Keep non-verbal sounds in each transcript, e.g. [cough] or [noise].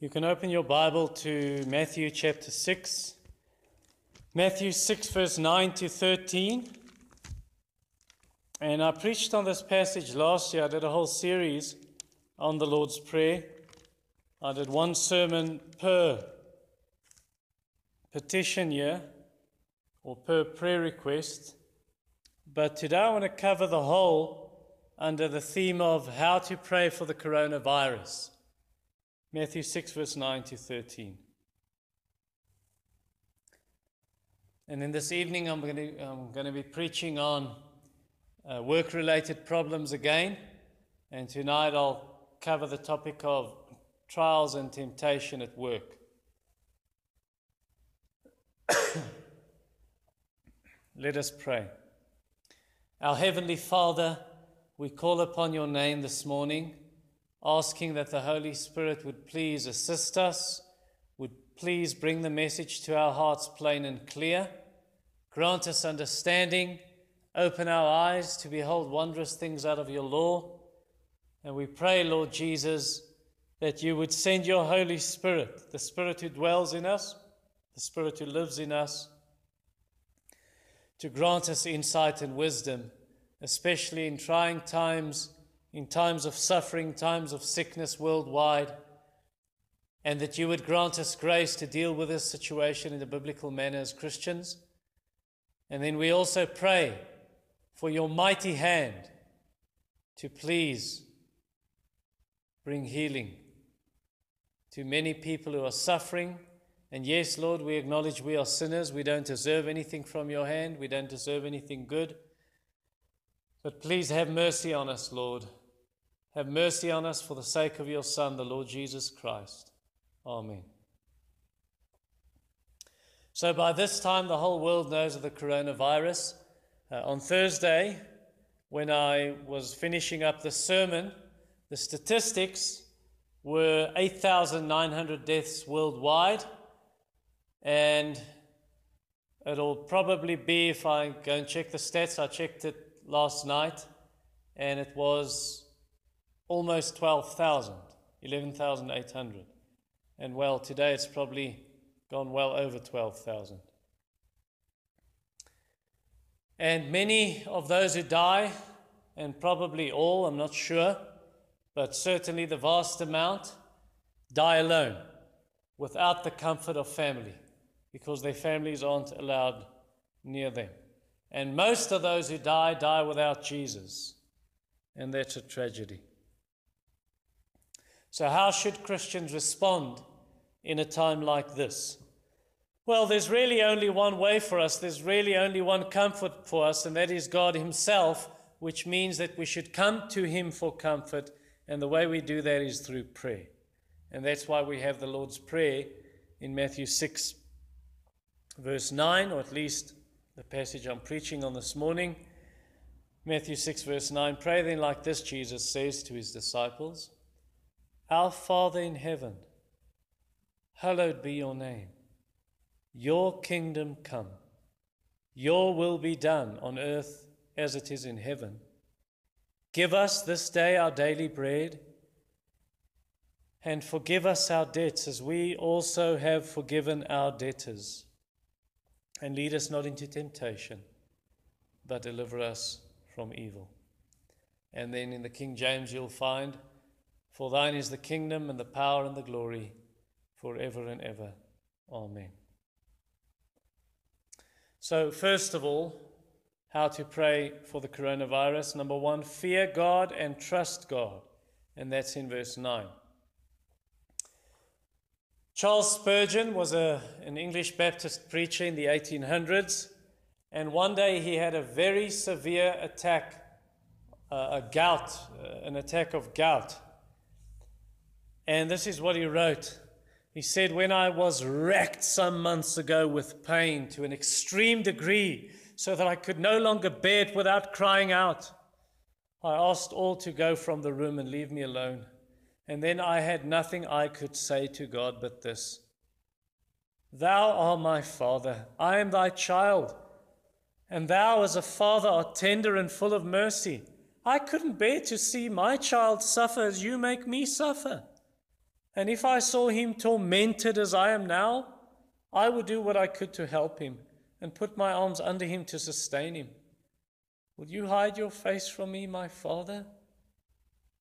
You can open your Bible to Matthew chapter 6. Matthew 6, verse 9 to 13. And I preached on this passage last year. I did a whole series on the Lord's Prayer. I did one sermon per petition year or per prayer request. But today I want to cover the whole under the theme of how to pray for the coronavirus. Matthew 6, verse 9 to 13. And then this evening, I'm going to, I'm going to be preaching on uh, work related problems again. And tonight, I'll cover the topic of trials and temptation at work. [coughs] Let us pray. Our Heavenly Father, we call upon your name this morning asking that the Holy Spirit would please assist us, would please bring the message to our hearts plain and clear, grant us understanding, open our eyes to behold wondrous things out of your law. And we pray, Lord Jesus, that you would send your Holy Spirit, the Spirit who dwells in us, the Spirit who lives in us, to grant us insight and wisdom, especially in trying times in times of suffering, times of sickness worldwide, and that you would grant us grace to deal with this situation in a biblical manner as Christians. And then we also pray for your mighty hand to please bring healing to many people who are suffering. And yes, Lord, we acknowledge we are sinners. We don't deserve anything from your hand. We don't deserve anything good. But please have mercy on us, Lord. Have mercy on us for the sake of your Son, the Lord Jesus Christ. Amen. So, by this time, the whole world knows of the coronavirus. Uh, on Thursday, when I was finishing up the sermon, the statistics were 8,900 deaths worldwide. And it'll probably be, if I go and check the stats, I checked it last night, and it was almost 12,000, 11,800. And well, today it's probably gone well over 12,000. And many of those who die, and probably all, I'm not sure, but certainly the vast amount, die alone without the comfort of family because their families aren't allowed near them. And most of those who die, die without Jesus. And that's a tragedy. So, how should Christians respond in a time like this? Well, there's really only one way for us, there's really only one comfort for us, and that is God Himself, which means that we should come to Him for comfort, and the way we do that is through prayer. And that's why we have the Lord's Prayer in Matthew 6, verse 9, or at least the passage I'm preaching on this morning. Matthew 6, verse 9 Pray then like this, Jesus says to His disciples. Our Father in heaven, hallowed be your name. Your kingdom come. Your will be done on earth as it is in heaven. Give us this day our daily bread, and forgive us our debts as we also have forgiven our debtors. And lead us not into temptation, but deliver us from evil. And then in the King James, you'll find for thine is the kingdom and the power and the glory forever and ever. Amen. So, first of all, how to pray for the coronavirus. Number one, fear God and trust God. And that's in verse 9. Charles Spurgeon was a, an English Baptist preacher in the 1800s, and one day he had a very severe attack, uh, a gout, uh, an attack of gout. And this is what he wrote. He said, When I was racked some months ago with pain to an extreme degree, so that I could no longer bear it without crying out, I asked all to go from the room and leave me alone. And then I had nothing I could say to God but this Thou art my Father, I am thy child, and thou as a father art tender and full of mercy. I couldn't bear to see my child suffer as you make me suffer. And if I saw him tormented as I am now, I would do what I could to help him and put my arms under him to sustain him. Will you hide your face from me, my father?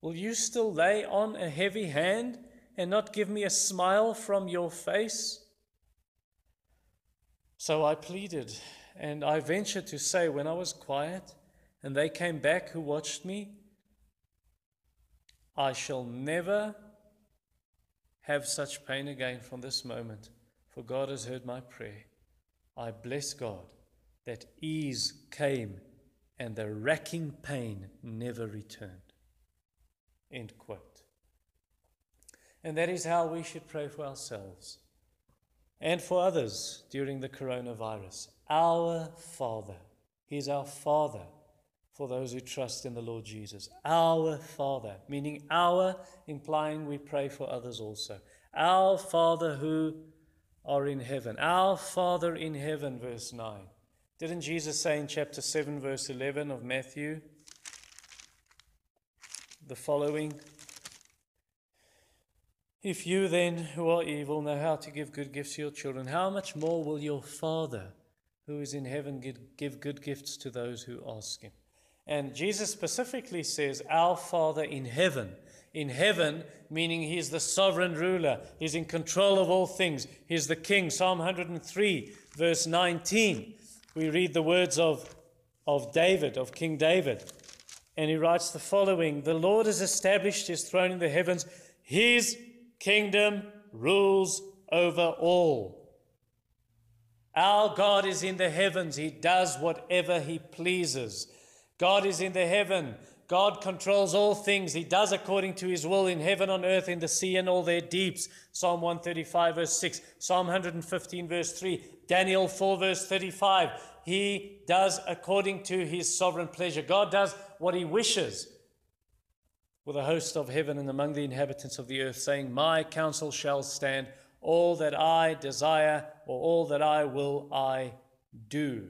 Will you still lay on a heavy hand and not give me a smile from your face? So I pleaded, and I ventured to say when I was quiet, and they came back who watched me, I shall never have such pain again from this moment, for God has heard my prayer. I bless God that ease came and the racking pain never returned. End quote. And that is how we should pray for ourselves and for others during the coronavirus. Our Father. He's our Father for those who trust in the Lord Jesus. Our Father, meaning our, implying we pray for others also. Our Father who are in heaven. Our Father in heaven, verse 9. Didn't Jesus say in chapter 7, verse 11 of Matthew the following? If you then, who are evil, know how to give good gifts to your children, how much more will your Father, who is in heaven, give good gifts to those who ask him? And Jesus specifically says, Our Father in heaven. In heaven, meaning He's the sovereign ruler, He's in control of all things, He's the King. Psalm 103, verse 19, we read the words of, of David, of King David. And he writes the following The Lord has established His throne in the heavens, His kingdom rules over all. Our God is in the heavens. He does whatever He pleases. God is in the heaven. God controls all things. He does according to his will in heaven, on earth, in the sea, and all their deeps. Psalm 135, verse 6. Psalm 115, verse 3. Daniel 4, verse 35. He does according to his sovereign pleasure. God does what he wishes with a host of heaven and among the inhabitants of the earth, saying, My counsel shall stand. All that I desire, or all that I will, I do.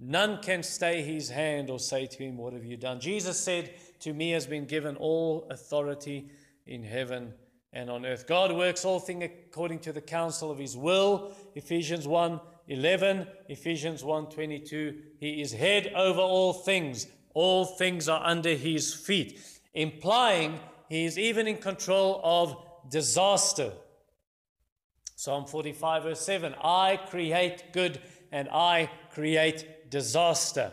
None can stay his hand or say to him, What have you done? Jesus said, To me has been given all authority in heaven and on earth. God works all things according to the counsel of his will. Ephesians 1 11, Ephesians 1 22. He is head over all things, all things are under his feet, implying he is even in control of disaster. Psalm 45, verse 7 I create good and I create disaster.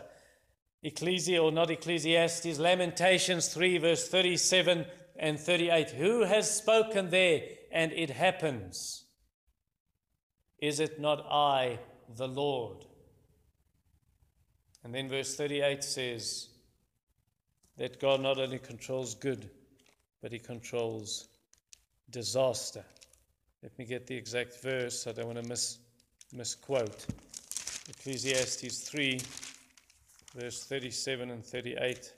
Ecclesia or not Ecclesiastes, Lamentations 3, verse 37 and 38. Who has spoken there and it happens? Is it not I, the Lord? And then verse 38 says that God not only controls good, but he controls disaster. Let me get the exact verse. I don't want to mis- misquote. Ecclesiastes 3, verse 37 and 38.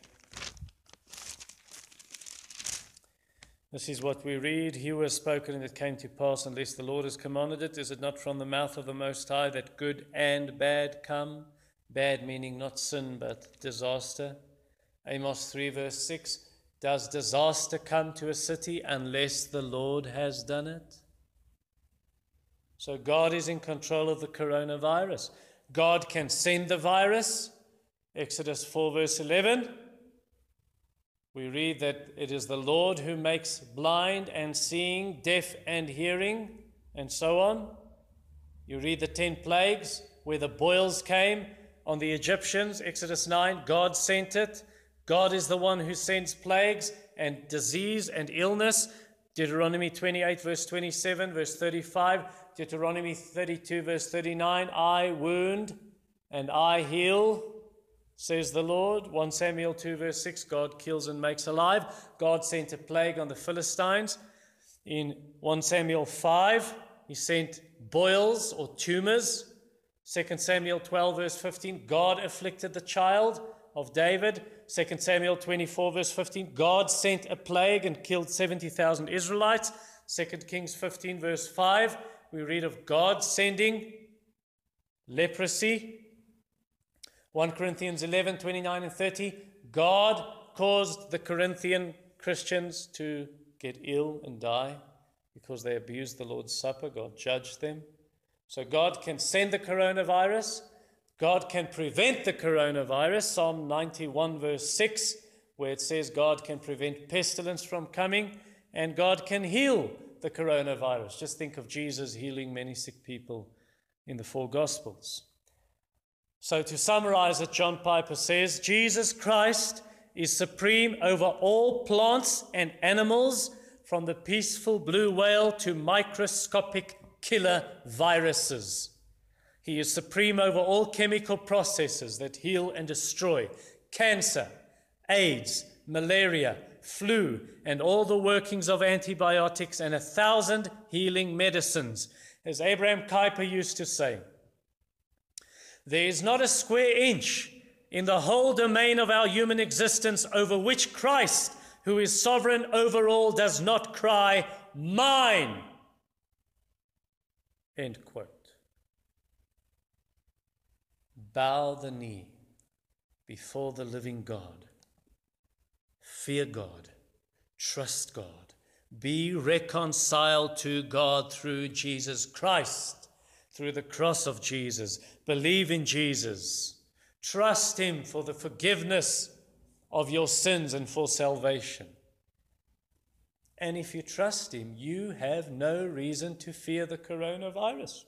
This is what we read. He who has spoken and it came to pass, unless the Lord has commanded it. Is it not from the mouth of the Most High that good and bad come? Bad meaning not sin, but disaster. Amos 3, verse 6. Does disaster come to a city unless the Lord has done it? So God is in control of the coronavirus. God can send the virus. Exodus 4, verse 11. We read that it is the Lord who makes blind and seeing, deaf and hearing, and so on. You read the 10 plagues where the boils came on the Egyptians, Exodus 9. God sent it. God is the one who sends plagues and disease and illness. Deuteronomy 28, verse 27, verse 35. Deuteronomy 32, verse 39 I wound and I heal, says the Lord. 1 Samuel 2, verse 6 God kills and makes alive. God sent a plague on the Philistines. In 1 Samuel 5, he sent boils or tumors. 2 Samuel 12, verse 15 God afflicted the child of David. 2 Samuel 24, verse 15 God sent a plague and killed 70,000 Israelites. 2 Kings 15, verse 5 we read of God sending leprosy. 1 Corinthians 11 29 and 30. God caused the Corinthian Christians to get ill and die. because they abused the Lord's Supper. God judged them. So God can send the coronavirus. God can prevent the coronavirus. Psalm 91, verse 6, where it says God can prevent pestilence from coming and God can heal the coronavirus. Just think of Jesus healing many sick people in the four Gospels. So, to summarize it, John Piper says Jesus Christ is supreme over all plants and animals, from the peaceful blue whale to microscopic killer viruses. He is supreme over all chemical processes that heal and destroy cancer, AIDS, malaria, flu, and all the workings of antibiotics and a thousand healing medicines. As Abraham Kuyper used to say, there is not a square inch in the whole domain of our human existence over which Christ, who is sovereign over all, does not cry, Mine. End quote. Bow the knee before the living God. Fear God. Trust God. Be reconciled to God through Jesus Christ, through the cross of Jesus. Believe in Jesus. Trust Him for the forgiveness of your sins and for salvation. And if you trust Him, you have no reason to fear the coronavirus.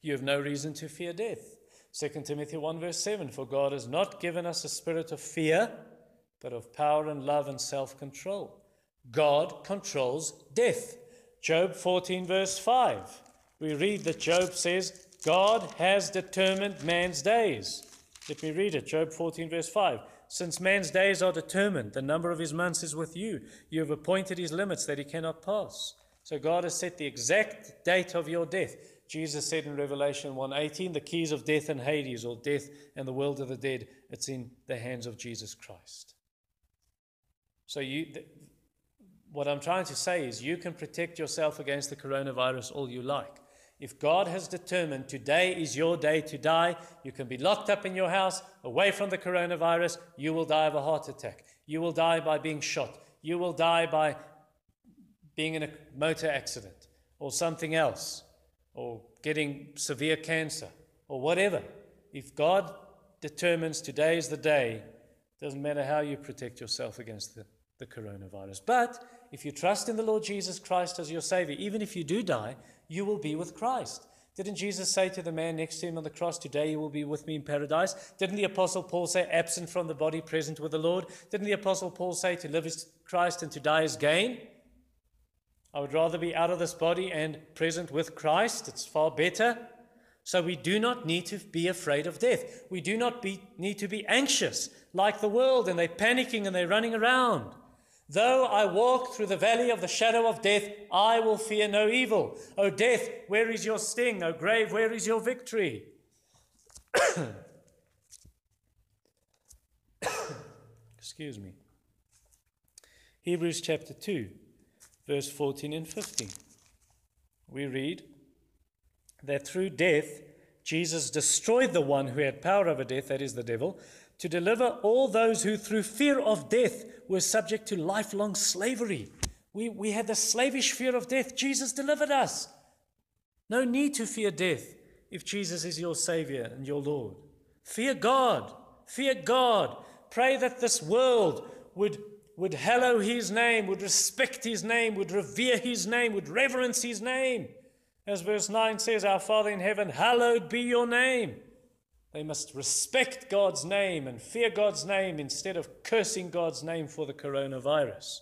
You have no reason to fear death. 2 Timothy 1, verse 7 For God has not given us a spirit of fear, but of power and love and self control. God controls death. Job 14, verse 5. We read that Job says, God has determined man's days. Let me read it. Job 14, verse 5. Since man's days are determined, the number of his months is with you. You have appointed his limits that he cannot pass. So God has set the exact date of your death. Jesus said in Revelation 1:18, the keys of death and Hades, or death and the world of the dead, it's in the hands of Jesus Christ. So you, th- what I'm trying to say is, you can protect yourself against the coronavirus all you like. If God has determined today is your day to die, you can be locked up in your house, away from the coronavirus, you will die of a heart attack. You will die by being shot. You will die by being in a motor accident or something else, or getting severe cancer or whatever. If God determines today is the day, doesn't matter how you protect yourself against the, the coronavirus. But if you trust in the Lord Jesus Christ as your Savior, even if you do die, you will be with Christ. Didn't Jesus say to the man next to him on the cross, Today you will be with me in paradise? Didn't the Apostle Paul say, Absent from the body, present with the Lord? Didn't the Apostle Paul say, To live is Christ and to die is gain? I would rather be out of this body and present with Christ. It's far better. So we do not need to be afraid of death. We do not be, need to be anxious like the world and they're panicking and they're running around. Though I walk through the valley of the shadow of death, I will fear no evil. O death, where is your sting? O grave, where is your victory? [coughs] Excuse me. Hebrews chapter 2, verse 14 and 15. We read that through death, Jesus destroyed the one who had power over death, that is the devil, to deliver all those who, through fear of death, were subject to lifelong slavery. We, we had the slavish fear of death. Jesus delivered us. No need to fear death if Jesus is your Savior and your Lord. Fear God. Fear God. Pray that this world would, would hallow His name, would respect His name, would revere His name, would reverence His name. As verse 9 says, Our Father in heaven, hallowed be your name. They must respect God's name and fear God's name instead of cursing God's name for the coronavirus,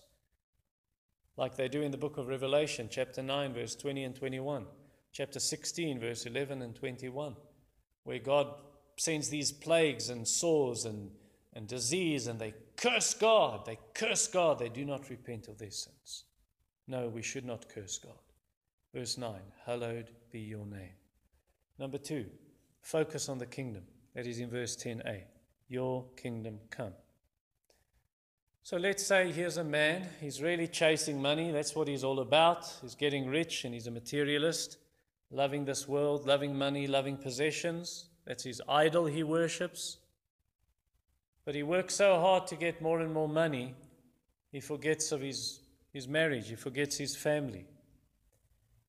like they do in the book of Revelation, chapter 9, verse 20 and 21, chapter 16, verse 11 and 21, where God sends these plagues and sores and, and disease, and they curse God. They curse God. They do not repent of their sins. No, we should not curse God. Verse 9 Hallowed be your name. Number two, Focus on the kingdom. That is in verse 10a. Your kingdom come. So let's say here's a man, he's really chasing money, that's what he's all about. He's getting rich and he's a materialist, loving this world, loving money, loving possessions. That's his idol he worships. But he works so hard to get more and more money, he forgets of his his marriage, he forgets his family.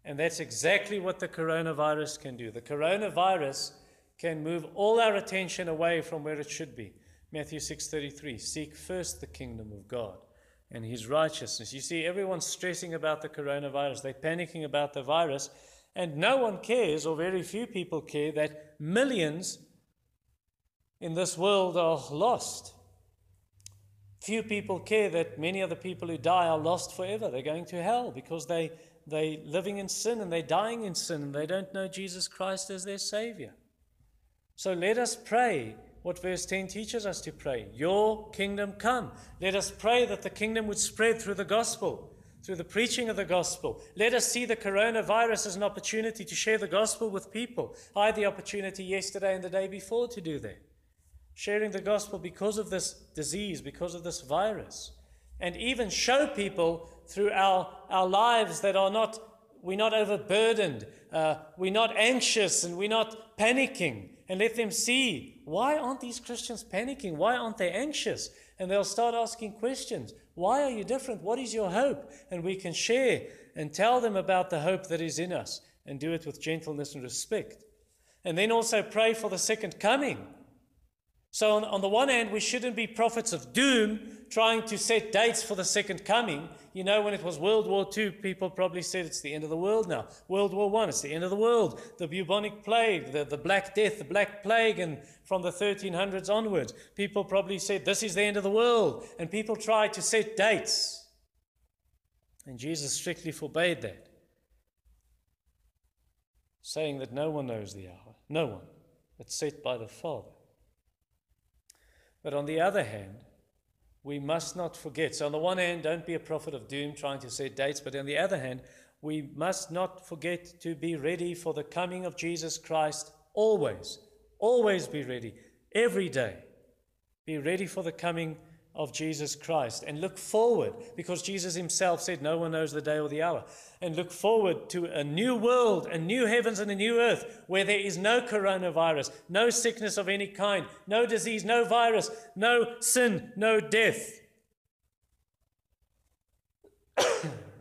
And that's exactly what the coronavirus can do. The coronavirus can move all our attention away from where it should be. Matthew 6:33 Seek first the kingdom of God and his righteousness. You see everyone's stressing about the coronavirus. They're panicking about the virus and no one cares or very few people care that millions in this world are lost. Few people care that many of the people who die are lost forever. They're going to hell because they they're living in sin and they're dying in sin and they don't know Jesus Christ as their Savior. So let us pray what verse 10 teaches us to pray Your kingdom come. Let us pray that the kingdom would spread through the gospel, through the preaching of the gospel. Let us see the coronavirus as an opportunity to share the gospel with people. I had the opportunity yesterday and the day before to do that. Sharing the gospel because of this disease, because of this virus and even show people through our, our lives that are not, we're not overburdened, uh, we're not anxious, and we're not panicking. And let them see why aren't these Christians panicking? Why aren't they anxious? And they'll start asking questions. Why are you different? What is your hope? And we can share and tell them about the hope that is in us and do it with gentleness and respect. And then also pray for the second coming so, on, on, the one hand, we shouldn't be prophets of doom trying to set dates for the second coming. You know, when it was World War II, people probably said it's the end of the world now. World War I, it's the end of the world. The bubonic plague, the, the Black Death, the Black Plague, and from the 1300s onwards, people probably said this is the end of the world. And people tried to set dates. And Jesus strictly forbade that, saying that no one knows the hour. No one. It's set by the Father. But on the other hand, we must not forget. So, on the one hand, don't be a prophet of doom trying to set dates, but on the other hand, we must not forget to be ready for the coming of Jesus Christ always. Always be ready. Every day. Be ready for the coming of Jesus Christ and look forward because Jesus himself said, No one knows the day or the hour. And look forward to a new world, a new heavens and a new earth where there is no coronavirus, no sickness of any kind, no disease, no virus, no sin, no death. [coughs]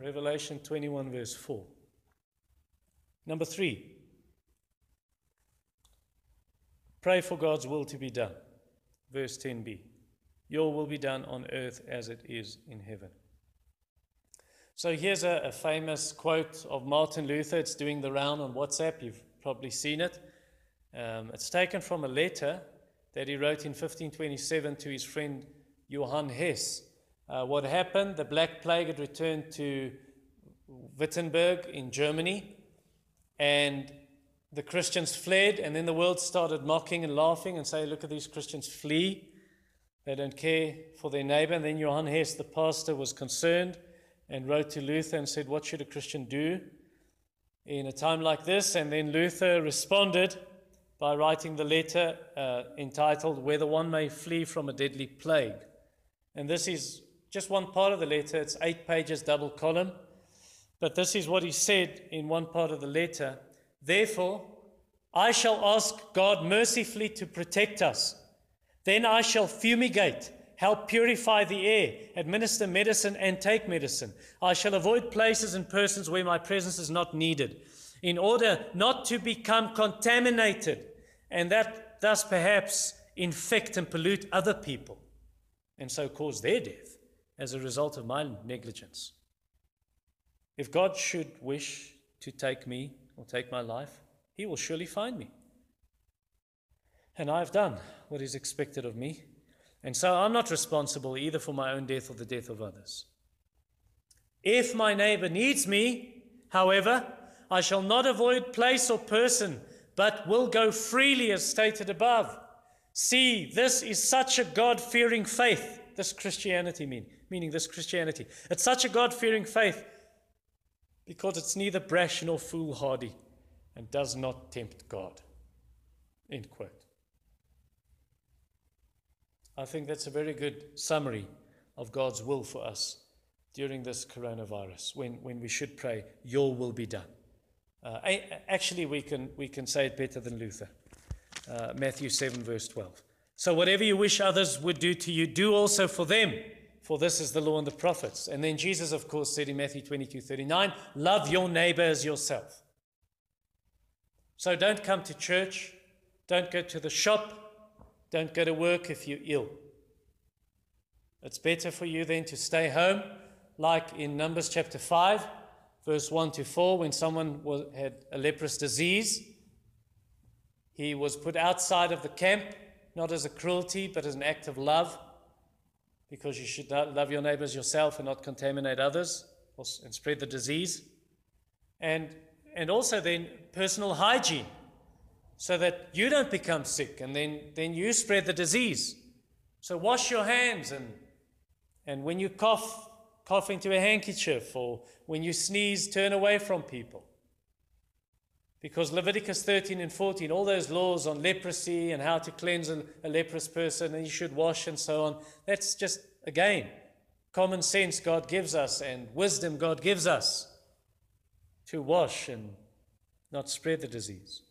Revelation 21, verse 4. Number three, pray for God's will to be done. Verse 10b. Your will be done on earth as it is in heaven. So here's a, a, famous quote of Martin Luther. It's doing the round on WhatsApp. You've probably seen it. Um, it's taken from a letter that he wrote in 1527 to his friend Johann Hess. Uh, what happened? The Black Plague had returned to Wittenberg in Germany, and the Christians fled, and then the world started mocking and laughing and saying, Look at these Christians flee. They don't care for their neighbor. And then Johann Hess, the pastor, was concerned and wrote to Luther and said, What should a Christian do in a time like this? And then Luther responded by writing the letter uh, entitled, Whether One May Flee from a Deadly Plague. And this is just one part of the letter. It's eight pages, double column. But this is what he said in one part of the letter. Therefore, I shall ask God mercifully to protect us then I shall fumigate, help purify the air, administer medicine, and take medicine. I shall avoid places and persons where my presence is not needed, in order not to become contaminated, and that thus perhaps infect and pollute other people, and so cause their death as a result of my negligence. If God should wish to take me or take my life, he will surely find me. And I have done what is expected of me. And so I'm not responsible either for my own death or the death of others. If my neighbor needs me, however, I shall not avoid place or person, but will go freely as stated above. See, this is such a God fearing faith, this Christianity mean, meaning this Christianity. It's such a God fearing faith because it's neither brash nor foolhardy and does not tempt God. End quote. I think that's a very good summary of God's will for us during this coronavirus, when, when we should pray, Your will be done. Uh, actually, we can, we can say it better than Luther. Uh, Matthew 7, verse 12. So, whatever you wish others would do to you, do also for them, for this is the law and the prophets. And then Jesus, of course, said in Matthew 22 39, love your neighbor as yourself. So don't come to church, don't go to the shop, don't go to work if you're ill. It's better for you then to stay home, like in Numbers chapter 5, verse 1 to 4, when someone was, had a leprous disease. He was put outside of the camp, not as a cruelty, but as an act of love because you should love your neighbors yourself and not contaminate others and spread the disease. And, and also then personal hygiene so that you don't become sick and then, then you spread the disease. So wash your hands and, and when you cough, cough into a handkerchief or when you sneeze, turn away from people. Because Leviticus 13 and 14, all those laws on leprosy and how to cleanse a, a leprous person and you should wash and so on, that's just, again, common sense God gives us and wisdom God gives us to wash and not spread the disease.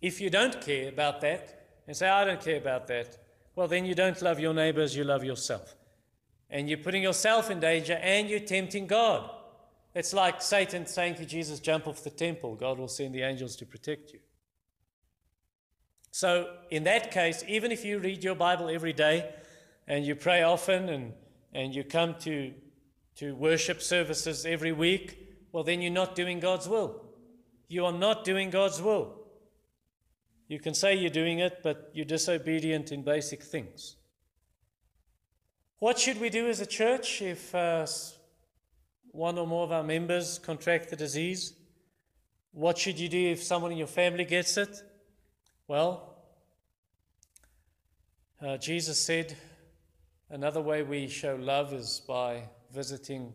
If you don't care about that and say, I don't care about that, well, then you don't love your neighbors, you love yourself. And you're putting yourself in danger and you're tempting God. It's like Satan saying to Jesus, Jump off the temple. God will send the angels to protect you. So, in that case, even if you read your Bible every day and you pray often and, and you come to, to worship services every week, well, then you're not doing God's will. You are not doing God's will. You can say you're doing it, but you're disobedient in basic things. What should we do as a church if uh, one or more of our members contract the disease? What should you do if someone in your family gets it? Well, uh, Jesus said another way we show love is by visiting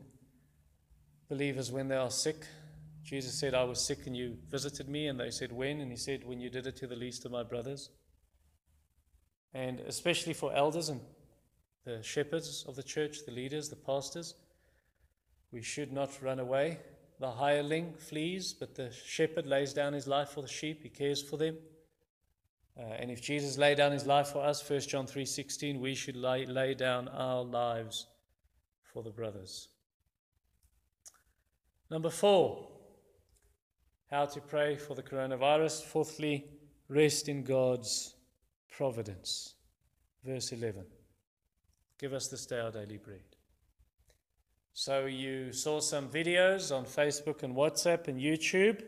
believers when they are sick. Jesus said, I was sick and you visited me. And they said, When? And he said, When you did it to the least of my brothers. And especially for elders and the shepherds of the church, the leaders, the pastors, we should not run away. The hireling flees, but the shepherd lays down his life for the sheep. He cares for them. Uh, and if Jesus laid down his life for us, 1 John 3:16, we should lay, lay down our lives for the brothers. Number four, how to pray for the coronavirus. Fourthly, rest in God's providence. Verse 11. Give us this day our daily bread. So you saw some videos on Facebook and WhatsApp and YouTube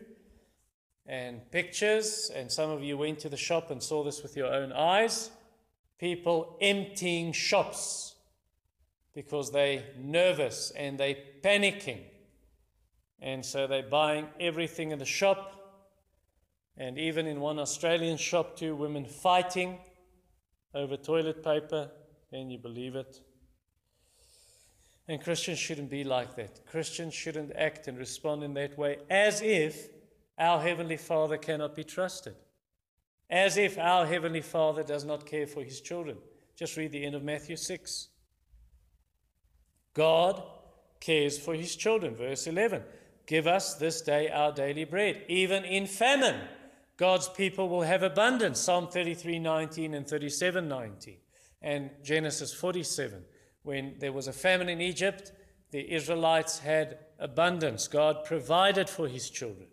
and pictures, and some of you went to the shop and saw this with your own eyes. People emptying shops because they're nervous and they're panicking. And so they're buying everything in the shop. And even in one Australian shop, two women fighting over toilet paper. Can you believe it? And Christians shouldn't be like that. Christians shouldn't act and respond in that way as if our Heavenly Father cannot be trusted, as if our Heavenly Father does not care for His children. Just read the end of Matthew 6. God cares for His children. Verse 11 Give us this day our daily bread. Even in famine, God's people will have abundance. Psalm 33 19 and 37 19, and Genesis 47 when there was a famine in Egypt, the Israelites had abundance. God provided for his children.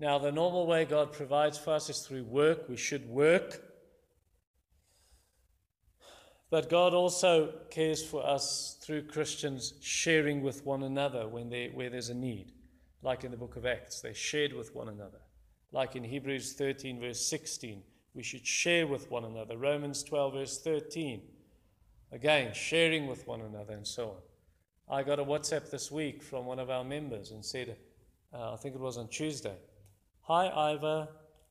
Now, the normal way God provides for us is through work. We should work. But God also cares for us through Christians sharing with one another when they, where there's a need. Like in the book of Acts, they shared with one another. Like in Hebrews 13, verse 16, we should share with one another. Romans 12, verse 13 Again, sharing with one another and so on. I got a WhatsApp this week from one of our members and said, uh, I think it was on Tuesday, Hi, Ivor,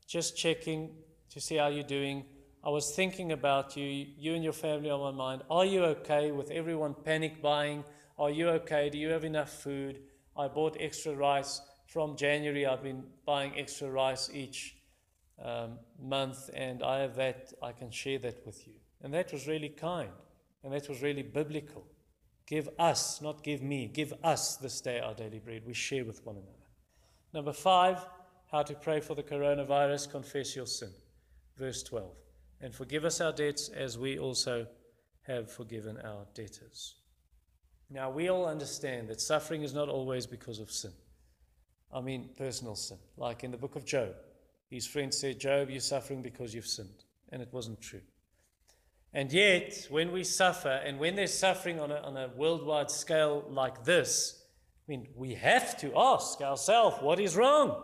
just checking to see how you're doing. I was thinking about you. You and your family on my mind. Are you okay with everyone panic buying? Are you okay? Do you have enough food? I bought extra rice. From January, I've been buying extra rice each um, month, and I have that. I can share that with you. And that was really kind. And that was really biblical. Give us, not give me, give us this day our daily bread. We share with one another. Number five, how to pray for the coronavirus. Confess your sin. Verse 12. And forgive us our debts as we also have forgiven our debtors. Now, we all understand that suffering is not always because of sin. I mean, personal sin. Like in the book of Job, his friend said, Job, you're suffering because you've sinned. And it wasn't true. And yet, when we suffer, and when there's suffering on a, on a worldwide scale like this, I mean, we have to ask ourselves what is wrong?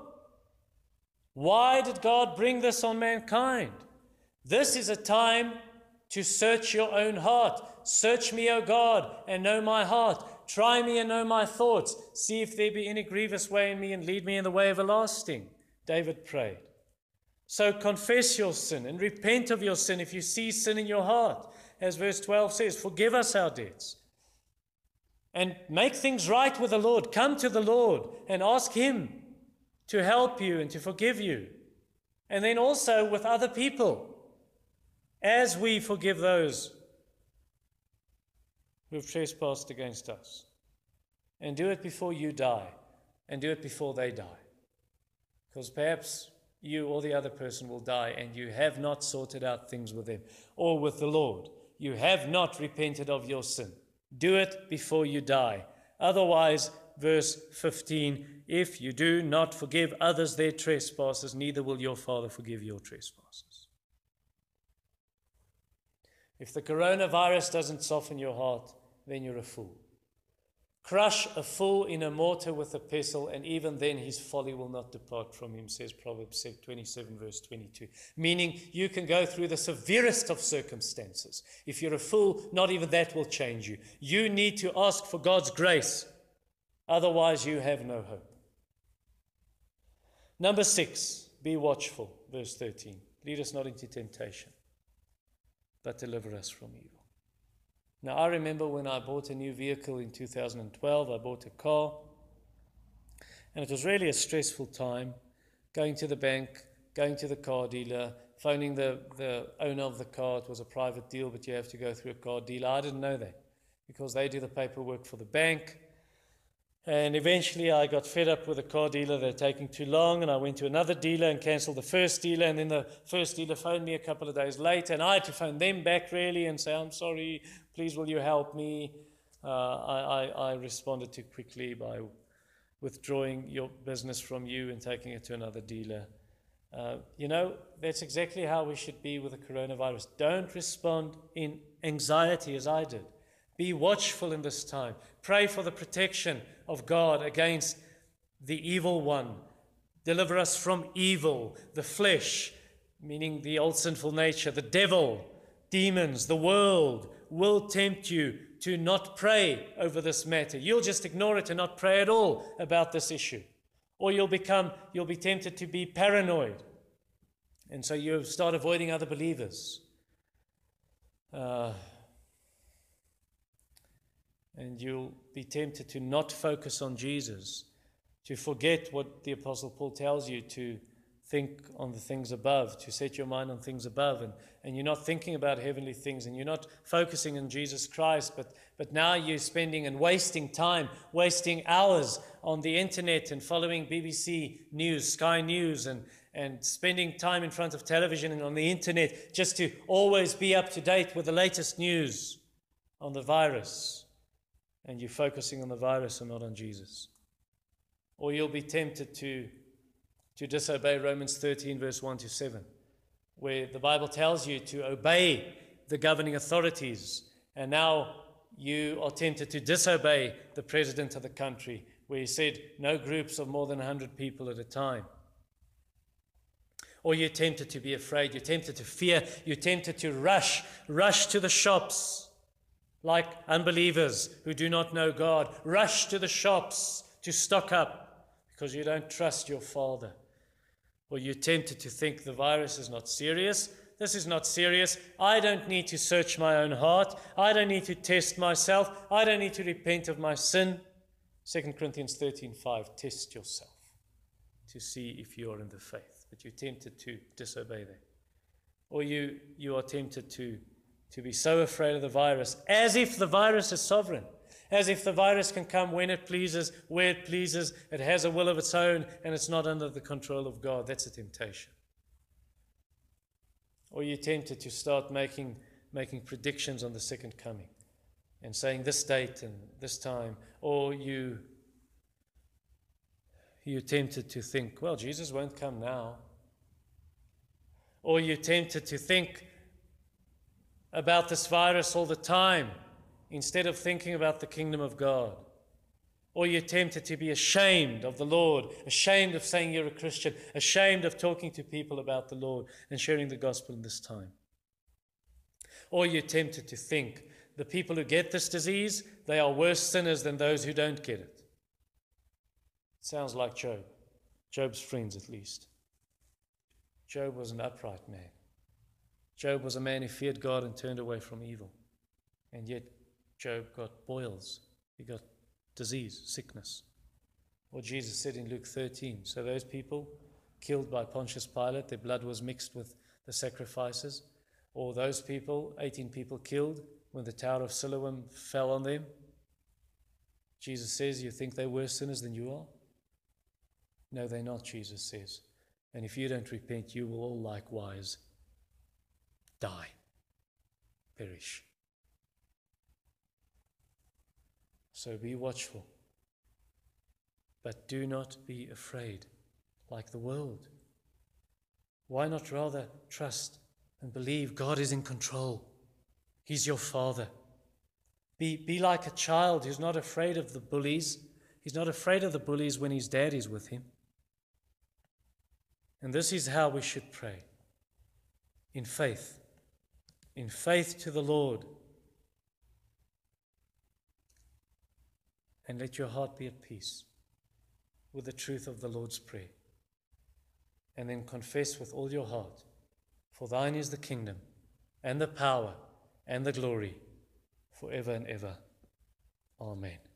Why did God bring this on mankind? This is a time to search your own heart. Search me, O God, and know my heart. Try me and know my thoughts. See if there be any grievous way in me and lead me in the way everlasting. David prayed. So confess your sin and repent of your sin if you see sin in your heart. As verse 12 says, forgive us our debts and make things right with the Lord. Come to the Lord and ask Him to help you and to forgive you. And then also with other people as we forgive those who have trespassed against us. And do it before you die, and do it before they die. Because perhaps you or the other person will die, and you have not sorted out things with them or with the Lord. You have not repented of your sin. Do it before you die. Otherwise, verse 15 if you do not forgive others their trespasses, neither will your Father forgive your trespasses. If the coronavirus doesn't soften your heart, then you're a fool. Crush a fool in a mortar with a pestle, and even then his folly will not depart from him, says Proverbs 27, verse 22. Meaning, you can go through the severest of circumstances. If you're a fool, not even that will change you. You need to ask for God's grace, otherwise, you have no hope. Number six, be watchful, verse 13. Lead us not into temptation but deliver us from evil. Now, I remember when I bought a new vehicle in 2012, I bought a car, and it was really a stressful time going to the bank, going to the car dealer, phoning the, the owner of the car. It was a private deal, but you have to go through a car dealer. I didn't know that because they do the paperwork for the bank. And eventually I got fed up with the car dealer. They're taking too long. And I went to another dealer and cancelled the first dealer. And then the first dealer phoned me a couple of days later. And I had to phone them back really and say, I'm sorry, please will you help me? Uh, I, I, I responded too quickly by withdrawing your business from you and taking it to another dealer. Uh, you know, that's exactly how we should be with the coronavirus. Don't respond in anxiety as I did. Be watchful in this time. Pray for the protection of God against the evil one. Deliver us from evil, the flesh, meaning the old sinful nature, the devil, demons, the world will tempt you to not pray over this matter. You'll just ignore it and not pray at all about this issue. Or you'll become, you'll be tempted to be paranoid. And so you start avoiding other believers. Uh, and you'll be tempted to not focus on Jesus, to forget what the Apostle Paul tells you to think on the things above, to set your mind on things above. And, and you're not thinking about heavenly things and you're not focusing on Jesus Christ, but, but now you're spending and wasting time, wasting hours on the internet and following BBC News, Sky News, and, and spending time in front of television and on the internet just to always be up to date with the latest news on the virus and you're focusing on the virus and not on Jesus. Or you'll be tempted to, to disobey Romans 13, verse 1 to 7, where the Bible tells you to obey the governing authorities, and now you are tempted to disobey the president of the country, where he said no groups of more than 100 people at a time. Or you're tempted to be afraid, you're tempted to fear, you're tempted to rush, rush to the shops like unbelievers who do not know God, rush to the shops to stock up because you don't trust your Father. Or you're tempted to think the virus is not serious. This is not serious. I don't need to search my own heart. I don't need to test myself. I don't need to repent of my sin. 2 Corinthians 13:5 Test yourself to see if you are in the faith. But you're tempted to disobey them. Or you, you are tempted to to be so afraid of the virus, as if the virus is sovereign, as if the virus can come when it pleases, where it pleases, it has a will of its own, and it's not under the control of God. That's a temptation. Or you're tempted to start making making predictions on the second coming and saying this date and this time, or you you're tempted to think, well, Jesus won't come now. Or you're tempted to think about this virus all the time instead of thinking about the kingdom of God. Or you're tempted to be ashamed of the Lord, ashamed of saying you're a Christian, ashamed of talking to people about the Lord and sharing the gospel in this time. Or you're tempted to think the people who get this disease, they are worse sinners than those who don't get it. Sounds like Job, Job's friends at least. Job was an upright man. Job was a man who feared God and turned away from evil. And yet, Job got boils, he got disease, sickness. What Jesus said in Luke 13. So, those people killed by Pontius Pilate, their blood was mixed with the sacrifices. Or those people, 18 people killed when the Tower of Siloam fell on them. Jesus says, You think they're worse sinners than you are? No, they're not, Jesus says. And if you don't repent, you will all likewise die, perish. So be watchful. But do not be afraid like the world. Why not rather trust and believe God is in control? He's your Father. Be, be like a child who's not afraid of the bullies. He's not afraid of the bullies when his dad is with him. And this is how we should pray in faith, in faith to the Lord. And let your heart be at peace with the truth of the Lord's Prayer. And then confess with all your heart, for thine is the kingdom, and the power, and the glory, forever and ever. Amen.